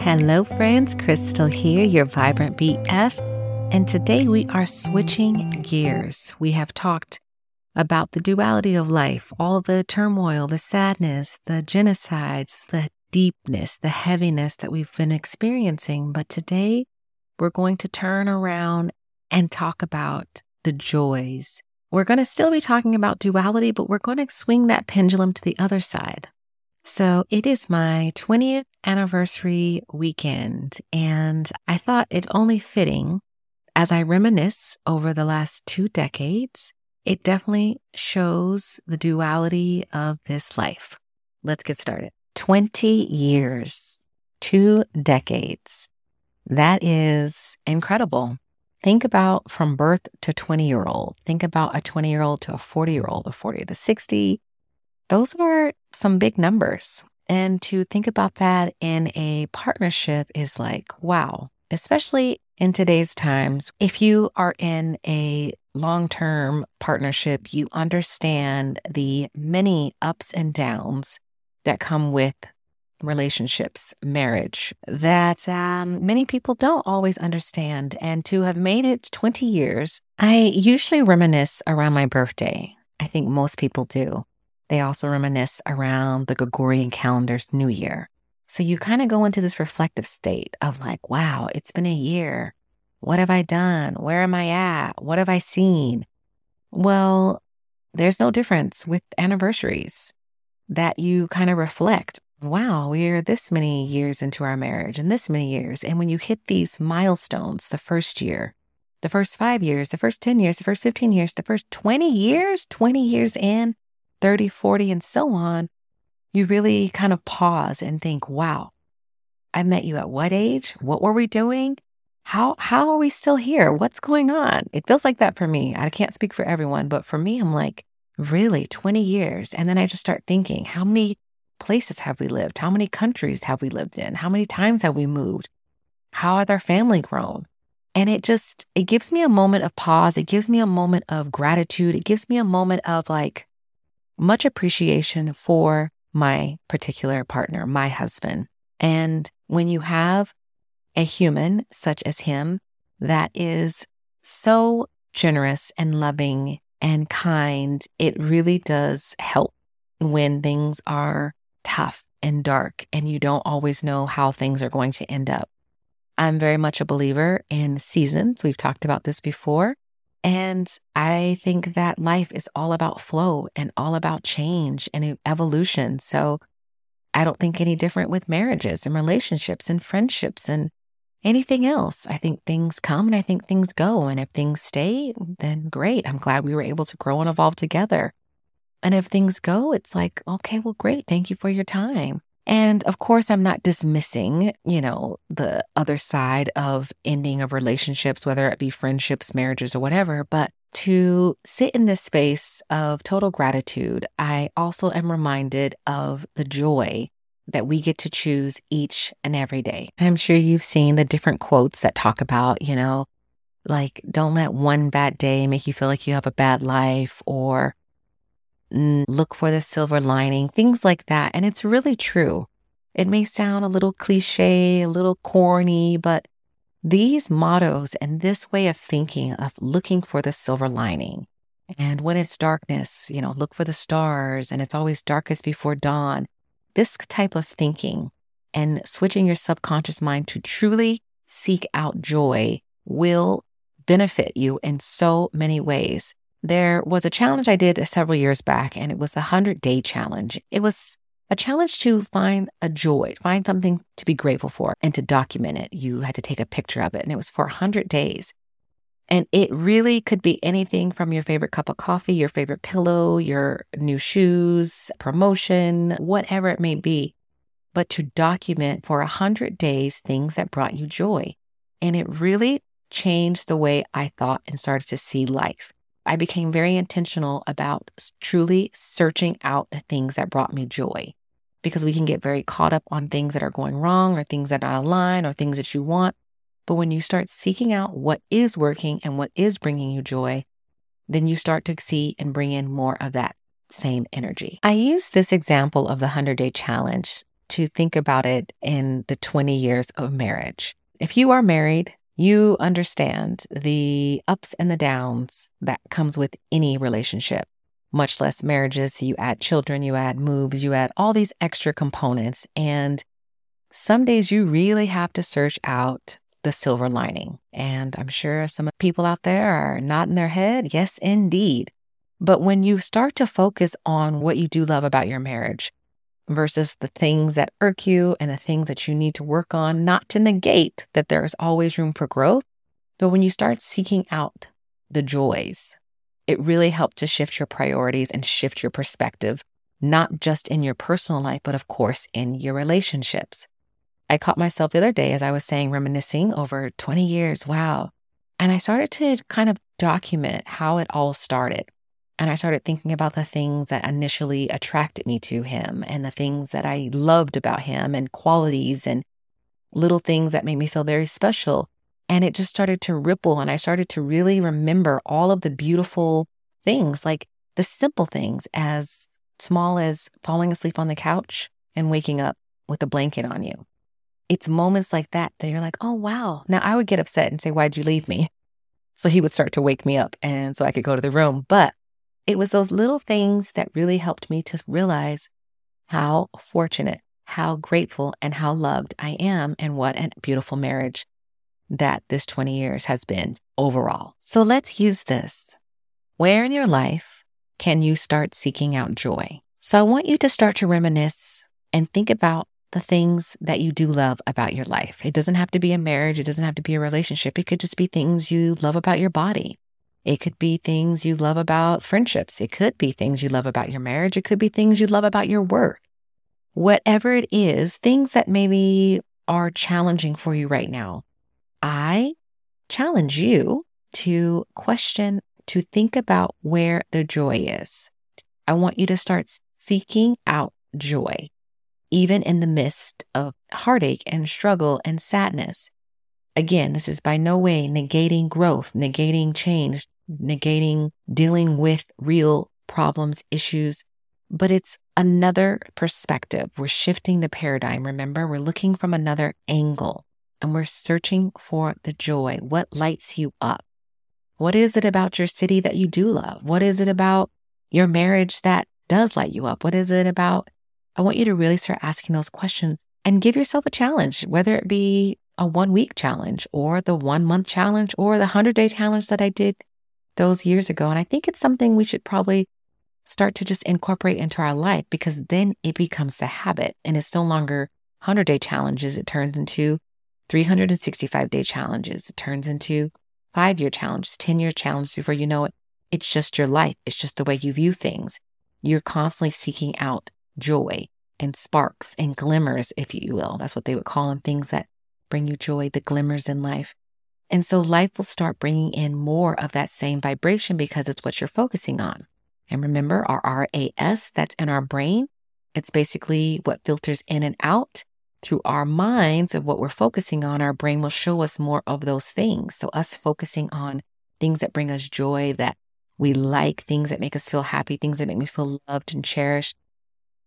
Hello, friends. Crystal here, your vibrant BF. And today we are switching gears. We have talked about the duality of life, all the turmoil, the sadness, the genocides, the deepness, the heaviness that we've been experiencing. But today we're going to turn around and talk about the joys. We're going to still be talking about duality, but we're going to swing that pendulum to the other side. So it is my 20th anniversary weekend, and I thought it only fitting as I reminisce over the last two decades. It definitely shows the duality of this life. Let's get started. 20 years, two decades. That is incredible. Think about from birth to 20 year old. Think about a 20 year old to a 40 year old, a 40 to 60. Those are some big numbers. And to think about that in a partnership is like, wow, especially in today's times. If you are in a long term partnership, you understand the many ups and downs that come with relationships, marriage, that um, many people don't always understand. And to have made it 20 years, I usually reminisce around my birthday. I think most people do. They also reminisce around the Gregorian calendar's New Year. So you kind of go into this reflective state of like, wow, it's been a year. What have I done? Where am I at? What have I seen? Well, there's no difference with anniversaries that you kind of reflect wow, we're this many years into our marriage and this many years. And when you hit these milestones, the first year, the first five years, the first 10 years, the first 15 years, the first 20 years, 20 years in, 30, 40, and so on, you really kind of pause and think, wow, I met you at what age? What were we doing? How, how are we still here? What's going on? It feels like that for me. I can't speak for everyone, but for me, I'm like, really 20 years. And then I just start thinking, how many places have we lived? How many countries have we lived in? How many times have we moved? How has our family grown? And it just, it gives me a moment of pause. It gives me a moment of gratitude. It gives me a moment of like much appreciation for my particular partner, my husband. And when you have a human such as him that is so generous and loving and kind, it really does help when things are tough and dark and you don't always know how things are going to end up. I'm very much a believer in seasons. We've talked about this before. And I think that life is all about flow and all about change and evolution. So I don't think any different with marriages and relationships and friendships and anything else. I think things come and I think things go. And if things stay, then great. I'm glad we were able to grow and evolve together. And if things go, it's like, okay, well, great. Thank you for your time. And of course, I'm not dismissing, you know, the other side of ending of relationships, whether it be friendships, marriages, or whatever. But to sit in this space of total gratitude, I also am reminded of the joy that we get to choose each and every day. I'm sure you've seen the different quotes that talk about, you know, like, don't let one bad day make you feel like you have a bad life or look for the silver lining, things like that. And it's really true. It may sound a little cliche, a little corny, but these mottos and this way of thinking of looking for the silver lining. And when it's darkness, you know, look for the stars and it's always darkest before dawn. This type of thinking and switching your subconscious mind to truly seek out joy will benefit you in so many ways. There was a challenge I did several years back, and it was the 100 day challenge. It was a challenge to find a joy, find something to be grateful for, and to document it. You had to take a picture of it, and it was for 100 days. And it really could be anything from your favorite cup of coffee, your favorite pillow, your new shoes, promotion, whatever it may be. But to document for 100 days things that brought you joy. And it really changed the way I thought and started to see life. I became very intentional about truly searching out the things that brought me joy because we can get very caught up on things that are going wrong or things that are not line or things that you want. But when you start seeking out what is working and what is bringing you joy, then you start to see and bring in more of that same energy. I use this example of the 100 day challenge to think about it in the 20 years of marriage. If you are married, you understand the ups and the downs that comes with any relationship, much less marriages. You add children, you add moves, you add all these extra components. And some days you really have to search out the silver lining. And I'm sure some people out there are nodding their head. Yes, indeed. But when you start to focus on what you do love about your marriage versus the things that irk you and the things that you need to work on, not to negate that there is always room for growth, but when you start seeking out the joys, it really helps to shift your priorities and shift your perspective, not just in your personal life, but of course in your relationships. I caught myself the other day, as I was saying, reminiscing over 20 years. Wow. And I started to kind of document how it all started. And I started thinking about the things that initially attracted me to him and the things that I loved about him and qualities and little things that made me feel very special. And it just started to ripple. And I started to really remember all of the beautiful things, like the simple things, as small as falling asleep on the couch and waking up with a blanket on you it's moments like that that you're like, oh, wow. Now I would get upset and say, why'd you leave me? So he would start to wake me up and so I could go to the room. But it was those little things that really helped me to realize how fortunate, how grateful, and how loved I am, and what a beautiful marriage that this 20 years has been overall. So let's use this. Where in your life can you start seeking out joy? So I want you to start to reminisce and think about the things that you do love about your life. It doesn't have to be a marriage. It doesn't have to be a relationship. It could just be things you love about your body. It could be things you love about friendships. It could be things you love about your marriage. It could be things you love about your work. Whatever it is, things that maybe are challenging for you right now. I challenge you to question, to think about where the joy is. I want you to start seeking out joy even in the midst of heartache and struggle and sadness. Again, this is by no way negating growth, negating change, negating dealing with real problems, issues, but it's another perspective. We're shifting the paradigm. Remember, we're looking from another angle and we're searching for the joy. What lights you up? What is it about your city that you do love? What is it about your marriage that does light you up? What is it about I want you to really start asking those questions and give yourself a challenge, whether it be a one week challenge or the one month challenge or the 100 day challenge that I did those years ago. And I think it's something we should probably start to just incorporate into our life because then it becomes the habit and it's no longer 100 day challenges. It turns into 365 day challenges. It turns into five year challenges, 10 year challenges before you know it. It's just your life. It's just the way you view things. You're constantly seeking out joy and sparks and glimmers, if you will. That's what they would call them things that bring you joy, the glimmers in life. And so life will start bringing in more of that same vibration because it's what you're focusing on. And remember our RAS that's in our brain. It's basically what filters in and out through our minds of what we're focusing on. Our brain will show us more of those things. So us focusing on things that bring us joy, that we like, things that make us feel happy, things that make me feel loved and cherished,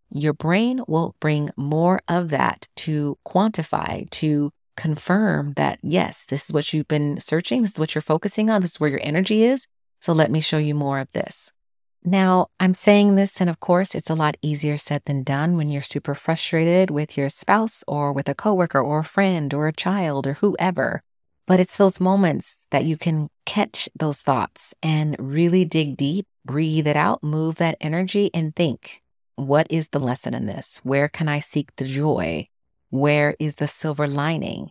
your brain will bring more of that to quantify, to confirm that, yes, this is what you've been searching. This is what you're focusing on. This is where your energy is. So let me show you more of this. Now, I'm saying this, and of course, it's a lot easier said than done when you're super frustrated with your spouse or with a coworker or a friend or a child or whoever. But it's those moments that you can catch those thoughts and really dig deep, breathe it out, move that energy, and think what is the lesson in this? Where can I seek the joy? Where is the silver lining?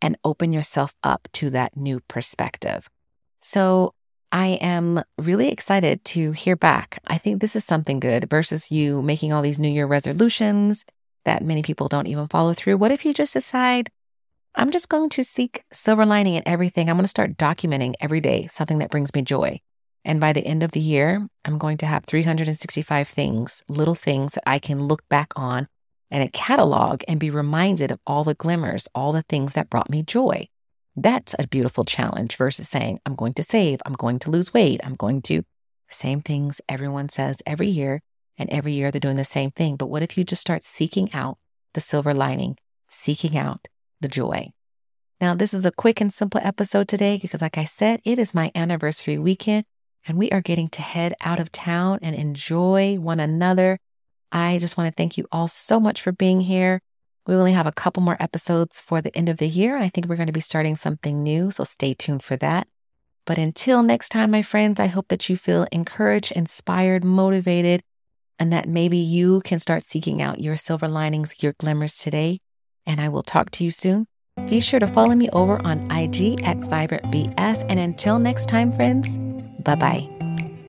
And open yourself up to that new perspective. So I am really excited to hear back. I think this is something good versus you making all these New Year resolutions that many people don't even follow through. What if you just decide, I'm just going to seek silver lining in everything? I'm going to start documenting every day something that brings me joy. And by the end of the year, I'm going to have 365 things, little things that I can look back on and a catalog and be reminded of all the glimmers, all the things that brought me joy. That's a beautiful challenge versus saying, I'm going to save, I'm going to lose weight, I'm going to, same things everyone says every year. And every year they're doing the same thing. But what if you just start seeking out the silver lining, seeking out the joy. Now, this is a quick and simple episode today because, like I said, it is my anniversary weekend and we are getting to head out of town and enjoy one another. I just want to thank you all so much for being here. We only have a couple more episodes for the end of the year. And I think we're going to be starting something new, so stay tuned for that. But until next time, my friends, I hope that you feel encouraged, inspired, motivated, and that maybe you can start seeking out your silver linings, your glimmers today. And I will talk to you soon. Be sure to follow me over on IG at VibrantBF. And until next time, friends, bye bye.